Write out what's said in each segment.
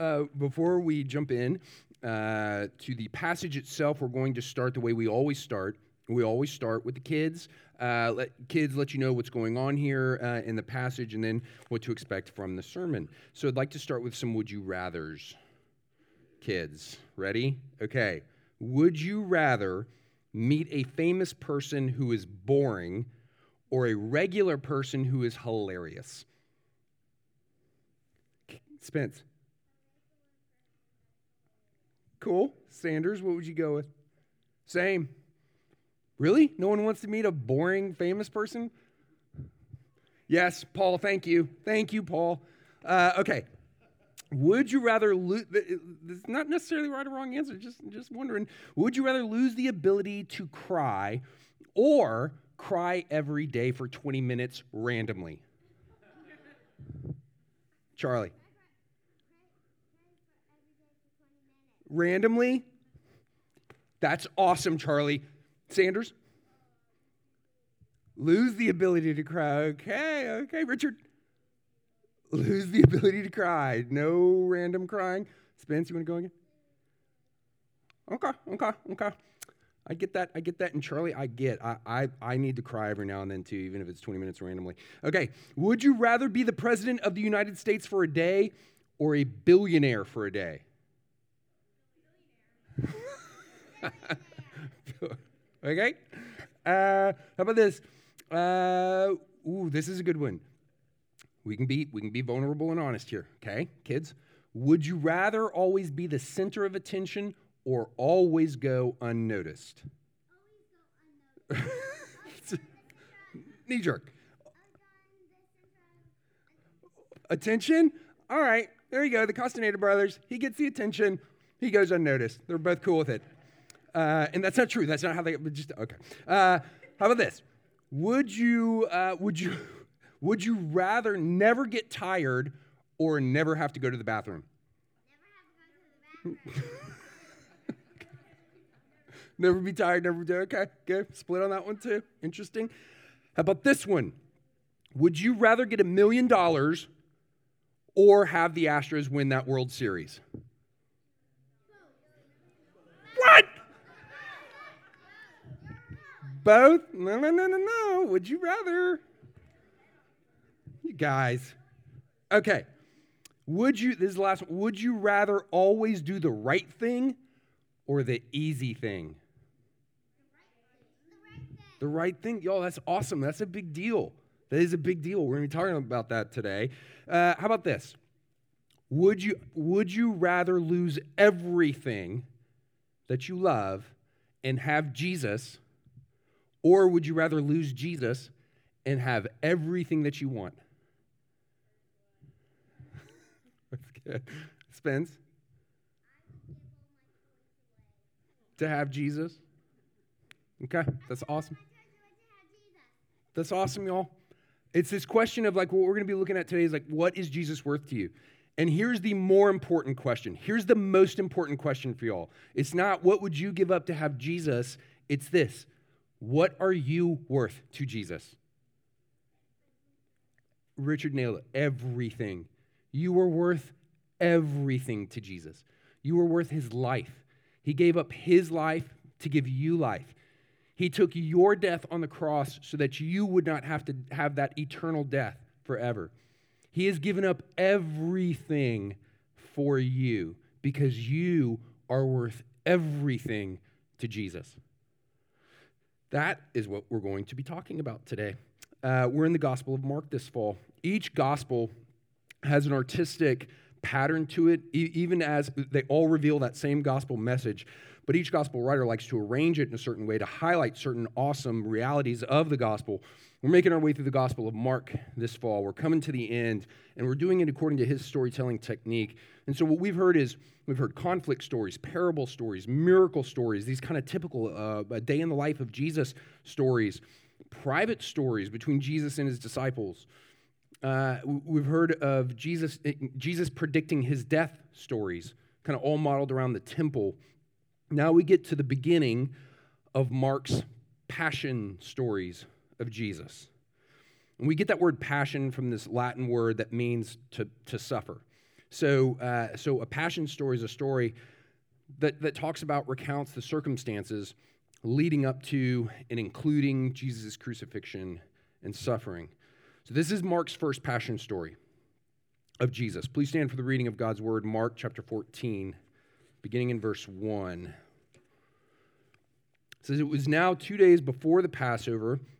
uh, before we jump in uh, to the passage itself, we're going to start the way we always start. We always start with the kids. Uh, let kids let you know what's going on here uh, in the passage, and then what to expect from the sermon. So I'd like to start with some "Would you rather's." Kids, ready? Okay. Would you rather meet a famous person who is boring or a regular person who is hilarious? Spence. Cool. Sanders, what would you go with? Same. Really? No one wants to meet a boring famous person? Yes, Paul, thank you. Thank you, Paul. Uh, okay. Would you rather lose? It's not necessarily right or wrong answer. Just, just wondering. Would you rather lose the ability to cry, or cry every day for 20 minutes randomly? Charlie. Randomly? That's awesome, Charlie. Sanders? Lose the ability to cry. Okay, okay. Richard? Lose the ability to cry. No random crying. Spence, you want to go again? Okay, okay, okay. I get that. I get that. And Charlie, I get. I, I, I need to cry every now and then too, even if it's 20 minutes randomly. Okay. Would you rather be the president of the United States for a day or a billionaire for a day? okay. Uh, how about this? Uh, ooh, this is a good one. We can be we can be vulnerable and honest here, okay, kids. Would you rather always be the center of attention or always go unnoticed? Knee jerk. Attention? All right, there you go. The Castaneda brothers. He gets the attention. He goes unnoticed. They're both cool with it. Uh, and that's not true. That's not how they. Just okay. Uh, how about this? Would you? Uh, would you? Would you rather never get tired or never have to go to the bathroom? Never, have to go to the bathroom. never be tired, never do. Okay, good. Split on that one too. Interesting. How about this one? Would you rather get a million dollars or have the Astros win that World Series? Both? No, no, no, no, no. Would you rather? You guys. Okay. Would you, this is the last one, would you rather always do the right thing or the easy thing? The right thing. Y'all, that's awesome. That's a big deal. That is a big deal. We're going to be talking about that today. Uh, how about this? Would you, would you rather lose everything that you love and have Jesus, or would you rather lose Jesus and have everything that you want? Spence? To have Jesus? Okay, that's awesome. That's awesome, y'all. It's this question of like what we're going to be looking at today is like, what is Jesus worth to you? And here's the more important question. Here's the most important question for y'all. It's not what would you give up to have Jesus? It's this what are you worth to Jesus? Richard nailed it. Everything. You are worth everything to Jesus. You were worth his life. He gave up his life to give you life. He took your death on the cross so that you would not have to have that eternal death forever. He has given up everything for you because you are worth everything to Jesus. That is what we're going to be talking about today. Uh, we're in the Gospel of Mark this fall. Each gospel has an artistic pattern to it, e- even as they all reveal that same gospel message. But each gospel writer likes to arrange it in a certain way to highlight certain awesome realities of the gospel. We're making our way through the Gospel of Mark this fall. We're coming to the end, and we're doing it according to his storytelling technique. And so, what we've heard is we've heard conflict stories, parable stories, miracle stories, these kind of typical uh, a day in the life of Jesus stories, private stories between Jesus and his disciples. Uh, we've heard of Jesus, eh, Jesus predicting his death stories, kind of all modeled around the temple. Now we get to the beginning of Mark's passion stories of Jesus. And we get that word passion from this Latin word that means to, to suffer. So, uh, so a passion story is a story that, that talks about, recounts the circumstances leading up to and including Jesus' crucifixion and suffering. So, this is Mark's first passion story of Jesus. Please stand for the reading of God's word, Mark chapter 14, beginning in verse 1. It says, It was now two days before the Passover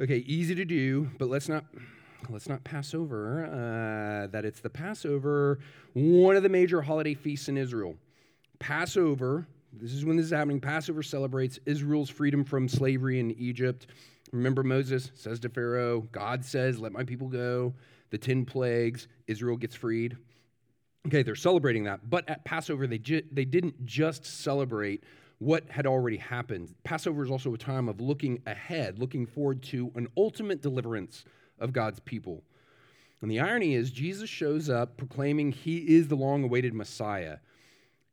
Okay, easy to do, but let's not let's not pass over uh, that it's the Passover, one of the major holiday feasts in Israel. Passover, this is when this is happening. Passover celebrates Israel's freedom from slavery in Egypt. Remember, Moses says to Pharaoh, God says, Let my people go. The 10 plagues, Israel gets freed. Okay, they're celebrating that. But at Passover, they, ju- they didn't just celebrate what had already happened. Passover is also a time of looking ahead, looking forward to an ultimate deliverance of God's people. And the irony is, Jesus shows up proclaiming he is the long awaited Messiah,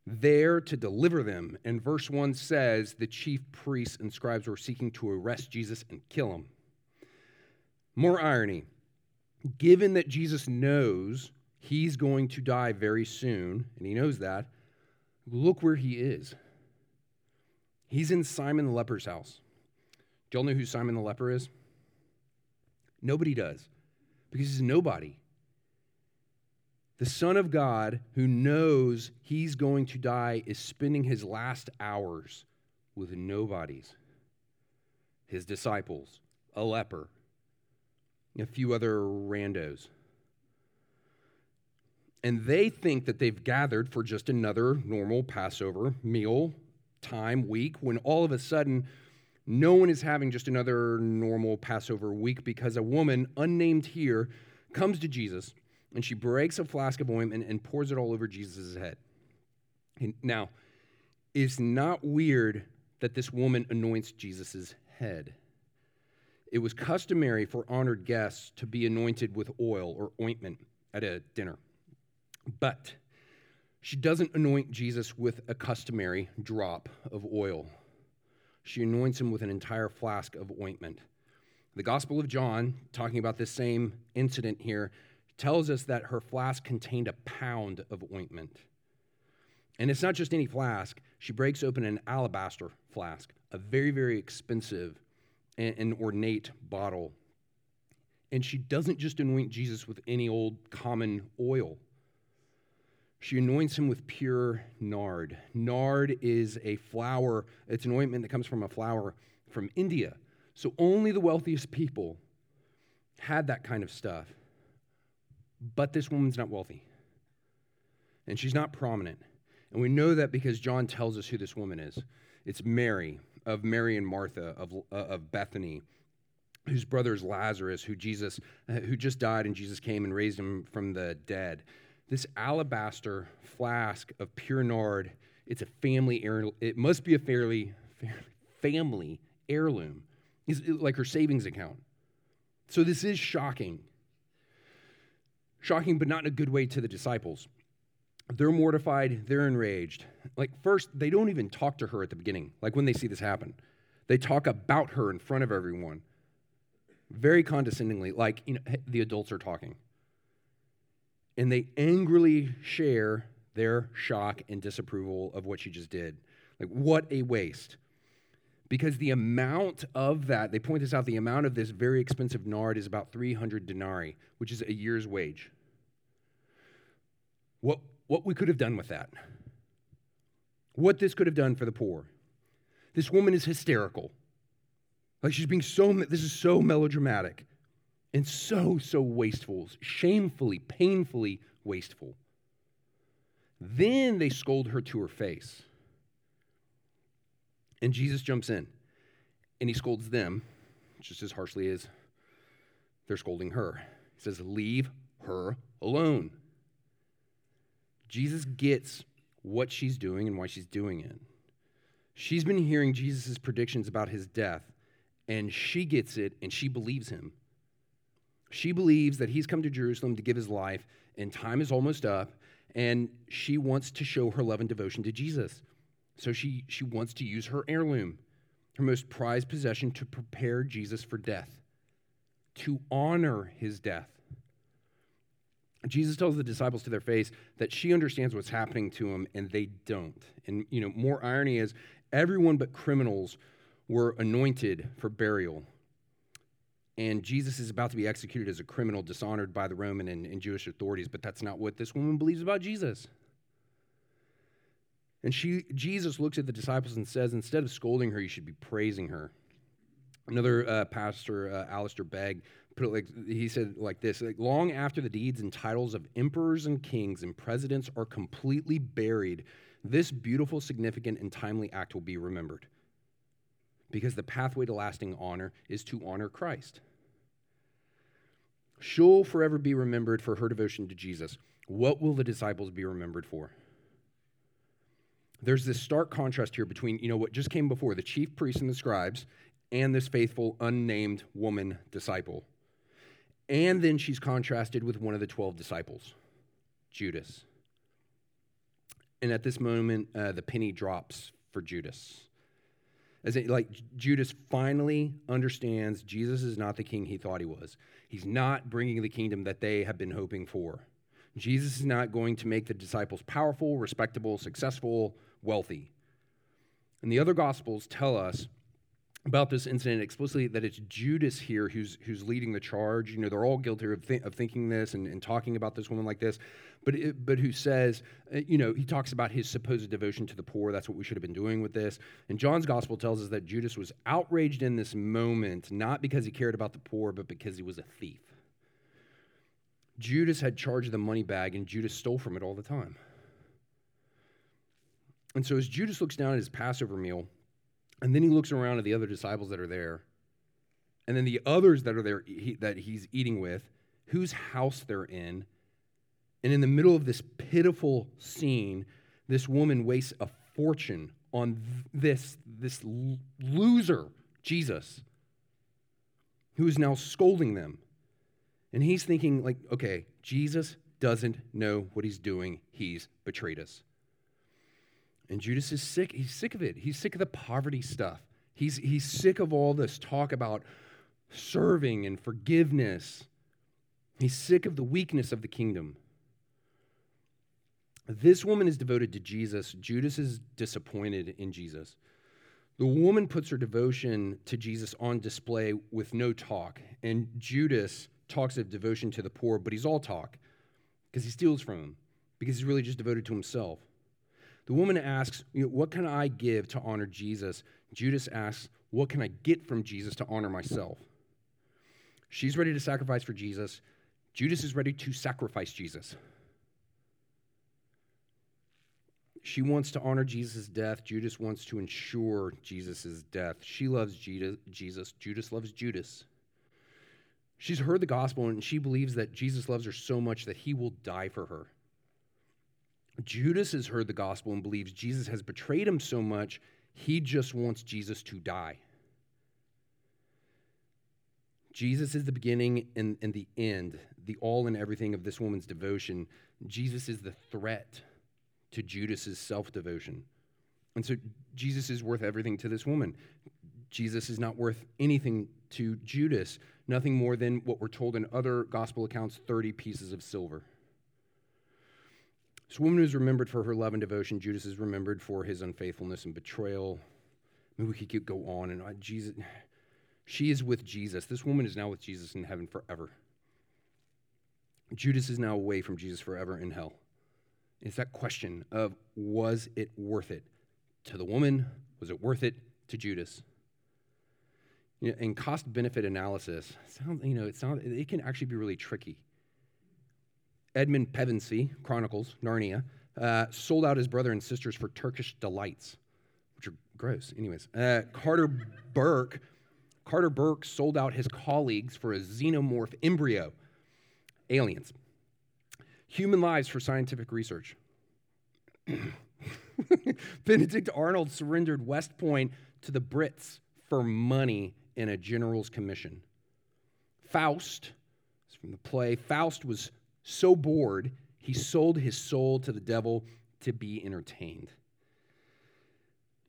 there to deliver them. And verse 1 says the chief priests and scribes were seeking to arrest Jesus and kill him. More irony. Given that Jesus knows he's going to die very soon, and he knows that, look where he is. He's in Simon the leper's house. Do y'all know who Simon the leper is? Nobody does, because he's nobody. The Son of God, who knows he's going to die, is spending his last hours with nobodies his disciples, a leper, a few other randos. And they think that they've gathered for just another normal Passover meal time, week, when all of a sudden no one is having just another normal Passover week because a woman, unnamed here, comes to Jesus and she breaks a flask of ointment and pours it all over Jesus' head. And now, it's not weird that this woman anoints Jesus' head. It was customary for honored guests to be anointed with oil or ointment at a dinner. But she doesn't anoint Jesus with a customary drop of oil. She anoints him with an entire flask of ointment. The Gospel of John, talking about this same incident here, tells us that her flask contained a pound of ointment. And it's not just any flask. She breaks open an alabaster flask, a very, very expensive and, ornate bottle. And she doesn't just anoint Jesus with any old common oil. She anoints him with pure nard. Nard is a flower, it's an ointment that comes from a flower from India. So only the wealthiest people had that kind of stuff. But this woman's not wealthy. And she's not prominent. And we know that because John tells us who this woman is. It's Mary, of Mary and Martha, of, uh, of Bethany, whose brother is Lazarus, who Jesus, uh, who just died, and Jesus came and raised him from the dead this alabaster flask of pure nard it's a family heirloom it must be a fairly, family heirloom is like her savings account so this is shocking shocking but not in a good way to the disciples they're mortified, they're enraged. Like, first, they don't even talk to her at the beginning, like when they see this happen. They talk about her in front of everyone, very condescendingly, like you know, the adults are talking. And they angrily share their shock and disapproval of what she just did. Like, what a waste. Because the amount of that, they point this out, the amount of this very expensive nard is about 300 denarii, which is a year's wage. What, what we could have done with that. What this could have done for the poor. This woman is hysterical. Like she's being so, this is so melodramatic and so, so wasteful, shamefully, painfully wasteful. Then they scold her to her face. And Jesus jumps in and he scolds them just as harshly as they're scolding her. He says, Leave her alone. Jesus gets what she's doing and why she's doing it. She's been hearing Jesus' predictions about his death, and she gets it and she believes him. She believes that he's come to Jerusalem to give his life, and time is almost up, and she wants to show her love and devotion to Jesus. So she, she wants to use her heirloom, her most prized possession, to prepare Jesus for death, to honor his death. Jesus tells the disciples to their face that she understands what's happening to him and they don't. And you know, more irony is everyone but criminals were anointed for burial. And Jesus is about to be executed as a criminal, dishonored by the Roman and, and Jewish authorities, but that's not what this woman believes about Jesus. And she, Jesus looks at the disciples and says, instead of scolding her, you should be praising her. Another uh, pastor, uh, Alistair Begg, put it like he said like this: like, long after the deeds and titles of emperors and kings and presidents are completely buried, this beautiful, significant, and timely act will be remembered. Because the pathway to lasting honor is to honor Christ. She'll forever be remembered for her devotion to Jesus. What will the disciples be remembered for? there's this stark contrast here between, you know, what just came before the chief priests and the scribes and this faithful, unnamed woman disciple. And then she's contrasted with one of the 12 disciples, Judas. And at this moment, uh, the penny drops for Judas. As it, like Judas finally understands Jesus is not the king he thought he was. He's not bringing the kingdom that they have been hoping for. Jesus is not going to make the disciples powerful, respectable, successful, wealthy. And the other gospels tell us about this incident explicitly that it's Judas here who's, who's leading the charge. You know, they're all guilty of, th- of thinking this and, and talking about this woman like this, but, it, but who says, uh, you know, he talks about his supposed devotion to the poor. That's what we should have been doing with this. And John's gospel tells us that Judas was outraged in this moment, not because he cared about the poor, but because he was a thief. Judas had charge of the money bag, and Judas stole from it all the time. And so as Judas looks down at his Passover meal, and then he looks around at the other disciples that are there, and then the others that are there he, that he's eating with, whose house they're in, and in the middle of this pitiful scene, this woman wastes a fortune on this, this loser, Jesus, who is now scolding them. And he's thinking, like, okay, Jesus doesn't know what he's doing. He's betrayed us. And Judas is sick. He's sick of it. He's sick of the poverty stuff. He's, he's sick of all this talk about serving and forgiveness. He's sick of the weakness of the kingdom. This woman is devoted to Jesus. Judas is disappointed in Jesus. The woman puts her devotion to Jesus on display with no talk. And Judas talks of devotion to the poor, but he's all talk because he steals from him, because he's really just devoted to himself. The woman asks, you know, What can I give to honor Jesus? Judas asks, What can I get from Jesus to honor myself? She's ready to sacrifice for Jesus. Judas is ready to sacrifice Jesus. She wants to honor Jesus' death. Judas wants to ensure Jesus' death. She loves Jesus. Judas loves Judas. She's heard the gospel and she believes that Jesus loves her so much that he will die for her. Judas has heard the gospel and believes Jesus has betrayed him so much, he just wants Jesus to die. Jesus is the beginning and, and the end, the all and everything of this woman's devotion. Jesus is the threat to Judas's self devotion. And so Jesus is worth everything to this woman. Jesus is not worth anything to Judas, nothing more than what we're told in other gospel accounts 30 pieces of silver. This woman is remembered for her love and devotion. Judas is remembered for his unfaithfulness and betrayal. Maybe we could go on and on. Jesus, she is with Jesus. This woman is now with Jesus in heaven forever. Judas is now away from Jesus forever in hell. It's that question of was it worth it to the woman? Was it worth it to Judas? You know, in cost benefit analysis, sounds, you know, it, sounds, it can actually be really tricky. Edmund Pevensie, Chronicles, Narnia, uh, sold out his brother and sisters for Turkish delights, which are gross. Anyways, uh, Carter Burke, Carter Burke sold out his colleagues for a xenomorph embryo, aliens. Human lives for scientific research. Benedict Arnold surrendered West Point to the Brits for money in a general's commission. Faust, from the play, Faust was so bored, he sold his soul to the devil to be entertained.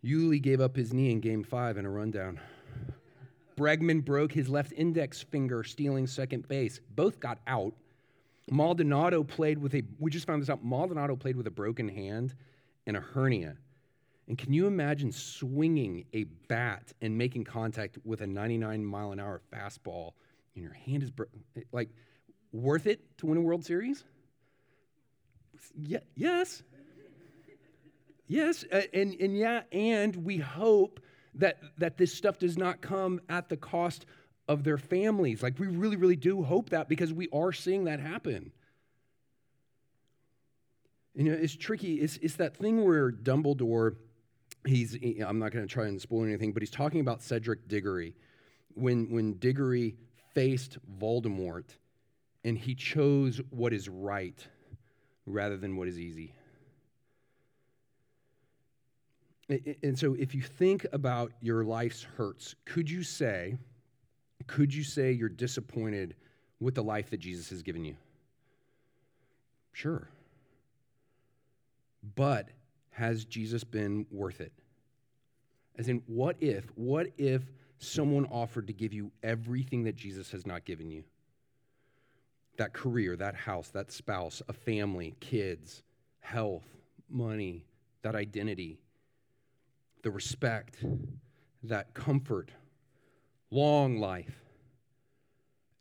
Yuli gave up his knee in game five in a rundown. Bregman broke his left index finger stealing second base. Both got out. Maldonado played with a, we just found this out, Maldonado played with a broken hand and a hernia. And can you imagine swinging a bat and making contact with a 99 mile an hour fastball and your hand is bro- like worth it to win a World Series? Yeah, yes. Yes, uh, and, and yeah, and we hope that, that this stuff does not come at the cost of their families. Like, we really, really do hope that because we are seeing that happen. You know, it's tricky. It's, it's that thing where Dumbledore, he's, I'm not going to try and spoil anything, but he's talking about Cedric Diggory. When, when Diggory faced Voldemort and he chose what is right rather than what is easy. And so, if you think about your life's hurts, could you say, could you say you're disappointed with the life that Jesus has given you? Sure. But has Jesus been worth it? As in, what if, what if someone offered to give you everything that Jesus has not given you? That career, that house, that spouse, a family, kids, health, money, that identity the respect, that comfort, long life.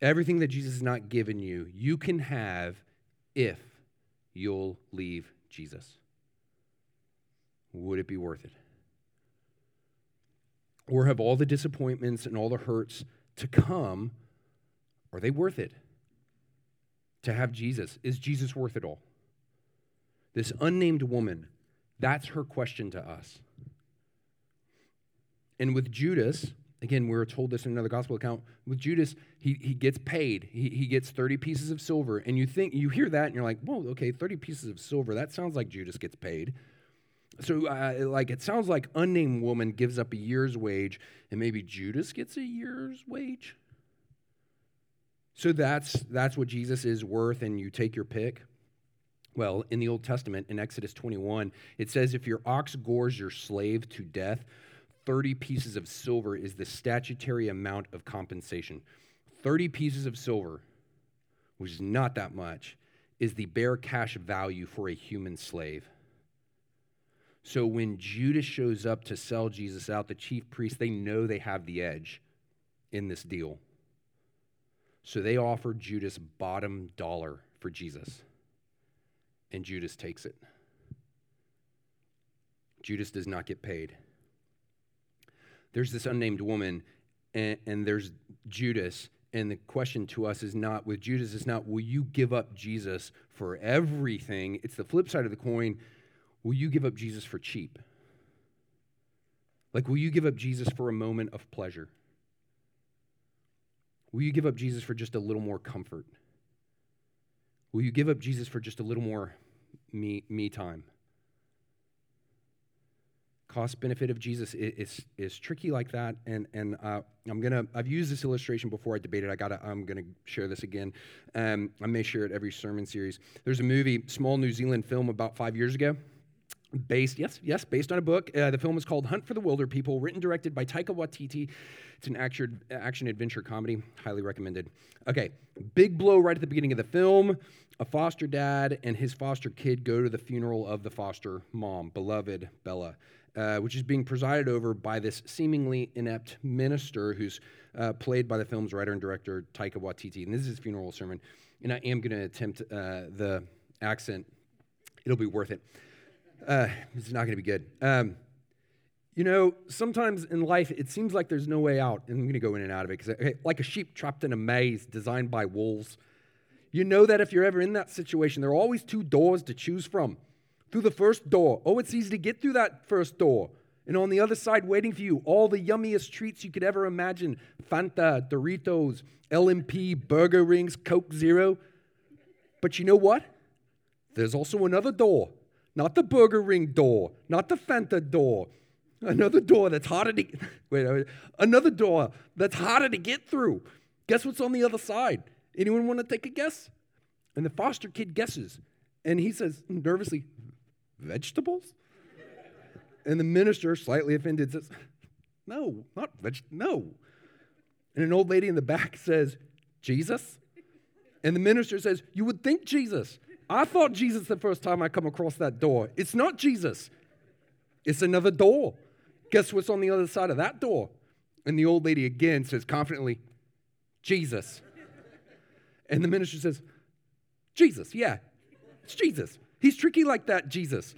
Everything that Jesus has not given you, you can have if you'll leave Jesus. Would it be worth it? Or have all the disappointments and all the hurts to come, are they worth it? To have Jesus, is Jesus worth it all? This unnamed woman, that's her question to us. And with Judas, again, we are told this in another gospel account. With Judas, he, he gets paid. He, he gets 30 pieces of silver. And you think, you hear that and you're like, whoa, okay, 30 pieces of silver. That sounds like Judas gets paid. So, uh, like, it sounds like unnamed woman gives up a year's wage, and maybe Judas gets a year's wage. So that's that's what Jesus is worth, and you take your pick. Well, in the Old Testament, in Exodus 21, it says, "If your ox gores your slave to death, 30 pieces of silver is the statutory amount of compensation. 30 pieces of silver, which is not that much, is the bare cash value for a human slave. So when Judas shows up to sell Jesus out, the chief priests, they know they have the edge in this deal. So they offer Judas bottom dollar for Jesus. And Judas takes it. Judas does not get paid there's this unnamed woman, and, and there's Judas. And the question to us is not, with Judas, is not, will you give up Jesus for everything? It's the flip side of the coin. Will you give up Jesus for cheap? Like, will you give up Jesus for a moment of pleasure? Will you give up Jesus for just a little more comfort? Will you give up Jesus for just a little more me, me time? cost benefit of Jesus is, is tricky like that. And, and uh, I'm to, I've used this illustration before I debated. I got to, I'm going to share this again. Um, I may share it every sermon series. There's a movie, small New Zealand film about five years ago. Based, yes, yes, based on a book. Uh, the film is called Hunt for the Wilderpeople written directed by Taika Waititi. It's an action, action adventure comedy, highly recommended. Okay, big blow right at the beginning of the film. A foster dad and his foster kid go to the funeral of the foster mom, beloved Bella, uh, which is being presided over by this seemingly inept minister who's uh, played by the film's writer and director, Taika Waititi. And this is his funeral sermon. And I am going to attempt uh, the accent, it'll be worth it. Uh, it's not going to be good. Um, you know, sometimes in life it seems like there's no way out, and I'm going to go in and out of it because, okay, like a sheep trapped in a maze designed by wolves. You know that if you're ever in that situation, there are always two doors to choose from. Through the first door, oh, it's easy to get through that first door. And on the other side, waiting for you, all the yummiest treats you could ever imagine Fanta, Doritos, L&P, burger rings, Coke Zero. But you know what? There's also another door not the burger ring door, not the Fanta door. Another door that's harder to wait, wait, another door that's harder to get through. Guess what's on the other side? Anyone want to take a guess? And the foster kid guesses, and he says nervously, "Vegetables." and the minister, slightly offended, says, "No, not veg. No." And an old lady in the back says, "Jesus." And the minister says, "You would think Jesus." I thought Jesus the first time I come across that door. It's not Jesus, it's another door. Guess what's on the other side of that door? And the old lady again says confidently, Jesus. And the minister says, Jesus, yeah, it's Jesus. He's tricky like that, Jesus.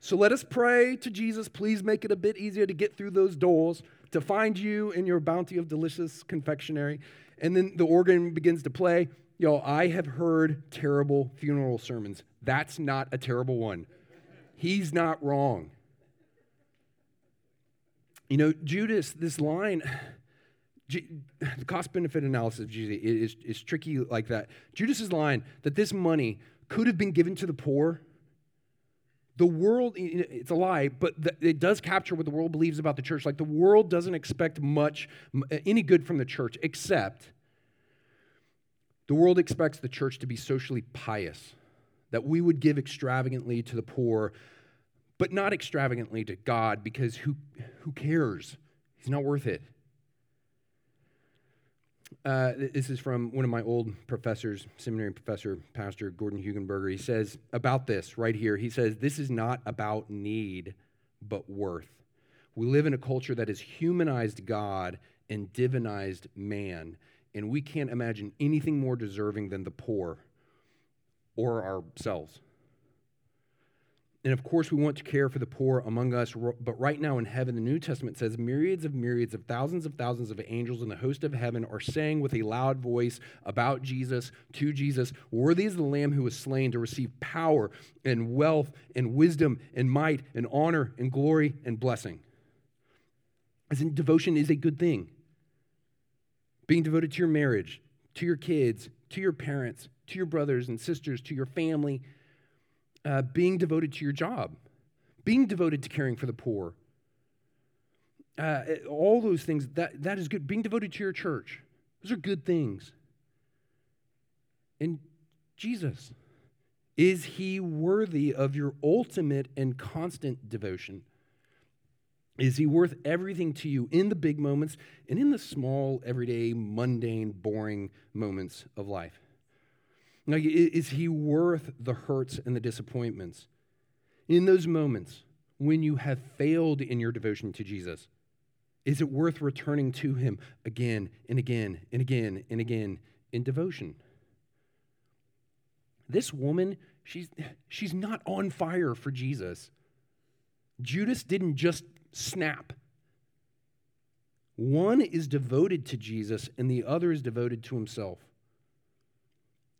So let us pray to Jesus. Please make it a bit easier to get through those doors, to find you in your bounty of delicious confectionery. And then the organ begins to play. Yo, I have heard terrible funeral sermons. That's not a terrible one. He's not wrong. You know, Judas, this line, the cost benefit analysis of Jesus is, is tricky like that. Judas's line that this money could have been given to the poor. The world, it's a lie, but it does capture what the world believes about the church. Like the world doesn't expect much, any good from the church, except the world expects the church to be socially pious, that we would give extravagantly to the poor, but not extravagantly to God because who, who cares? He's not worth it. Uh, this is from one of my old professors, seminary professor, Pastor Gordon Hugenberger. He says about this right here, he says, This is not about need, but worth. We live in a culture that has humanized God and divinized man and we can't imagine anything more deserving than the poor or ourselves. And of course, we want to care for the poor among us, but right now in heaven, the New Testament says myriads of myriads of thousands of thousands of angels in the host of heaven are saying with a loud voice about Jesus, to Jesus, Worthy is the Lamb who was slain to receive power and wealth and wisdom and might and honor and glory and blessing. As in, devotion is a good thing being devoted to your marriage, to your kids, to your parents, to your brothers and sisters, to your family, uh, being devoted to your job, being devoted to caring for the poor. Uh, all those things, that, that is good. Being devoted to your church, those are good things. And Jesus, is he worthy of your ultimate and constant devotion? Is he worth everything to you in the big moments and in the small, everyday, mundane, boring moments of life? Now, is he worth the hurts and the disappointments? In those moments when you have failed in your devotion to Jesus, is it worth returning to him again and again and again and again in devotion? This woman, she's, she's not on fire for Jesus. Judas didn't just snap. One is devoted to Jesus and the other is devoted to himself.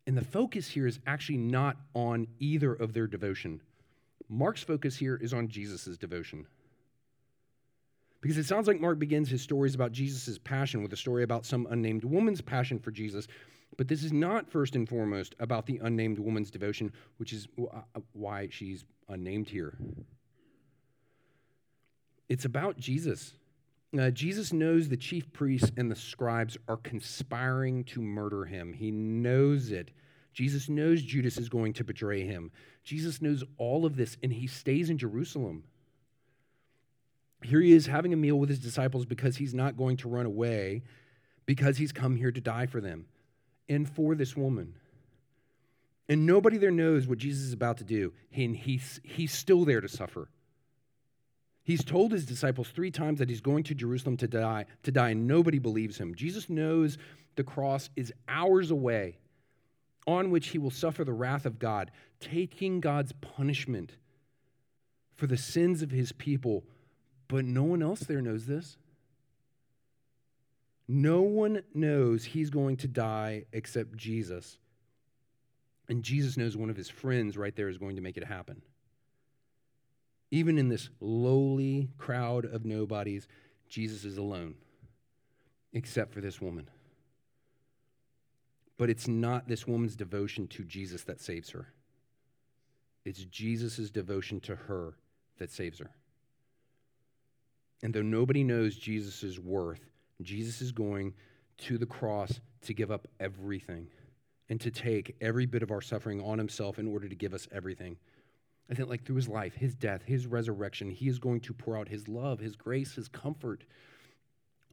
And the focus here is actually not on either of their devotion. Mark's focus here is on Jesus' devotion. Because it sounds like Mark begins his stories about Jesus' passion with a story about some unnamed woman's passion for Jesus. But this is not first and foremost about the unnamed woman's devotion, which is uh, why she's unnamed here. It's about Jesus. Uh, Jesus knows the chief priests and the scribes are conspiring to murder him. He knows it. Jesus knows Judas is going to betray him. Jesus knows all of this, and he stays in Jerusalem. Here he is having a meal with his disciples because he's not going to run away, because he's come here to die for them and for this woman. And nobody there knows what Jesus is about to do, and he's, he's still there to suffer. He's told his disciples three times that he's going to Jerusalem to die, to die, and nobody believes him. Jesus knows the cross is hours away, on which he will suffer the wrath of God, taking God's punishment for the sins of his people. But no one else there knows this. No one knows he's going to die except Jesus. And Jesus knows one of his friends right there is going to make it happen. Even in this lowly crowd of nobodies, Jesus is alone, except for this woman. But it's not this woman's devotion to Jesus that saves her, it's Jesus' devotion to her that saves her. And though nobody knows Jesus' worth, Jesus is going to the cross to give up everything and to take every bit of our suffering on himself in order to give us everything. I think, like through his life, his death, his resurrection, he is going to pour out his love, his grace, his comfort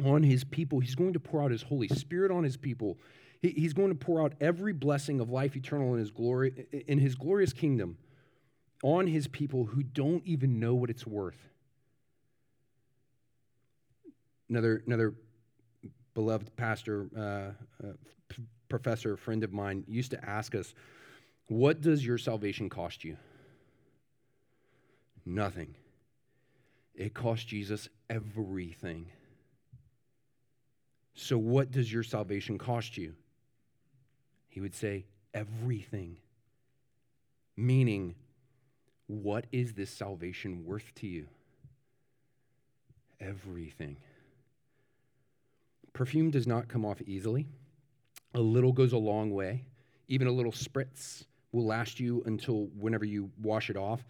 on his people. He's going to pour out his Holy Spirit on his people. he's going to pour out every blessing of life eternal in his glory, in his glorious kingdom, on his people who don't even know what it's worth. Another, another beloved pastor, uh, uh, p- professor, friend of mine, used to ask us, What does your salvation cost you? Nothing. It cost Jesus everything. So, what does your salvation cost you? He would say, Everything. Meaning, what is this salvation worth to you? Everything. Perfume does not come off easily. A little goes a long way. Even a little spritz will last you until whenever you wash it off.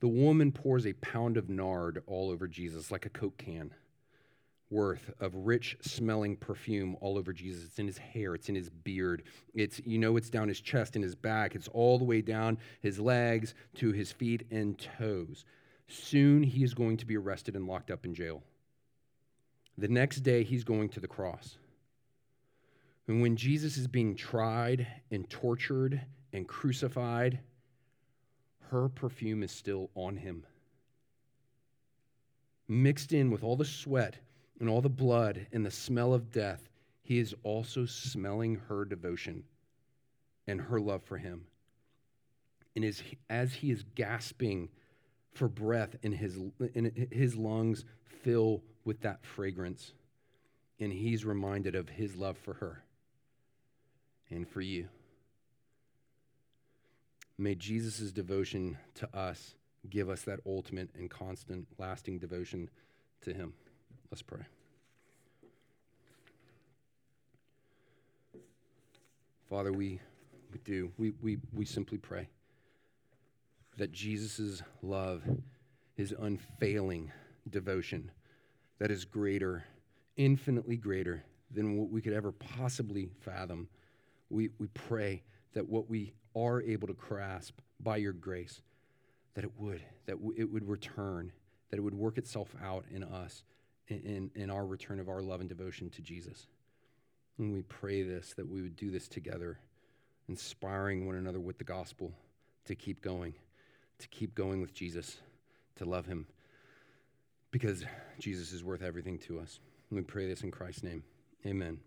The woman pours a pound of nard all over Jesus, like a Coke can worth of rich smelling perfume all over Jesus. It's in his hair, it's in his beard. It's you know it's down his chest and his back. It's all the way down his legs to his feet and toes. Soon he is going to be arrested and locked up in jail. The next day, he's going to the cross. And when Jesus is being tried and tortured and crucified, her perfume is still on him. Mixed in with all the sweat and all the blood and the smell of death, he is also smelling her devotion and her love for him. And as, as he is gasping for breath and his, and his lungs fill with that fragrance. And he's reminded of his love for her and for you. May Jesus' devotion to us give us that ultimate and constant, lasting devotion to him. Let's pray. Father, we, we do. We, we, we simply pray that Jesus' love, his unfailing devotion, that is greater, infinitely greater than what we could ever possibly fathom. We, we pray that what we are able to grasp by your grace, that it would, that it would return, that it would work itself out in us, in, in, our return of our love and devotion to Jesus. And we pray this, that we would do this together, inspiring one another with the gospel to keep going, to keep going with Jesus, to love him because Jesus is worth everything to us. And we pray this in Christ's name. Amen.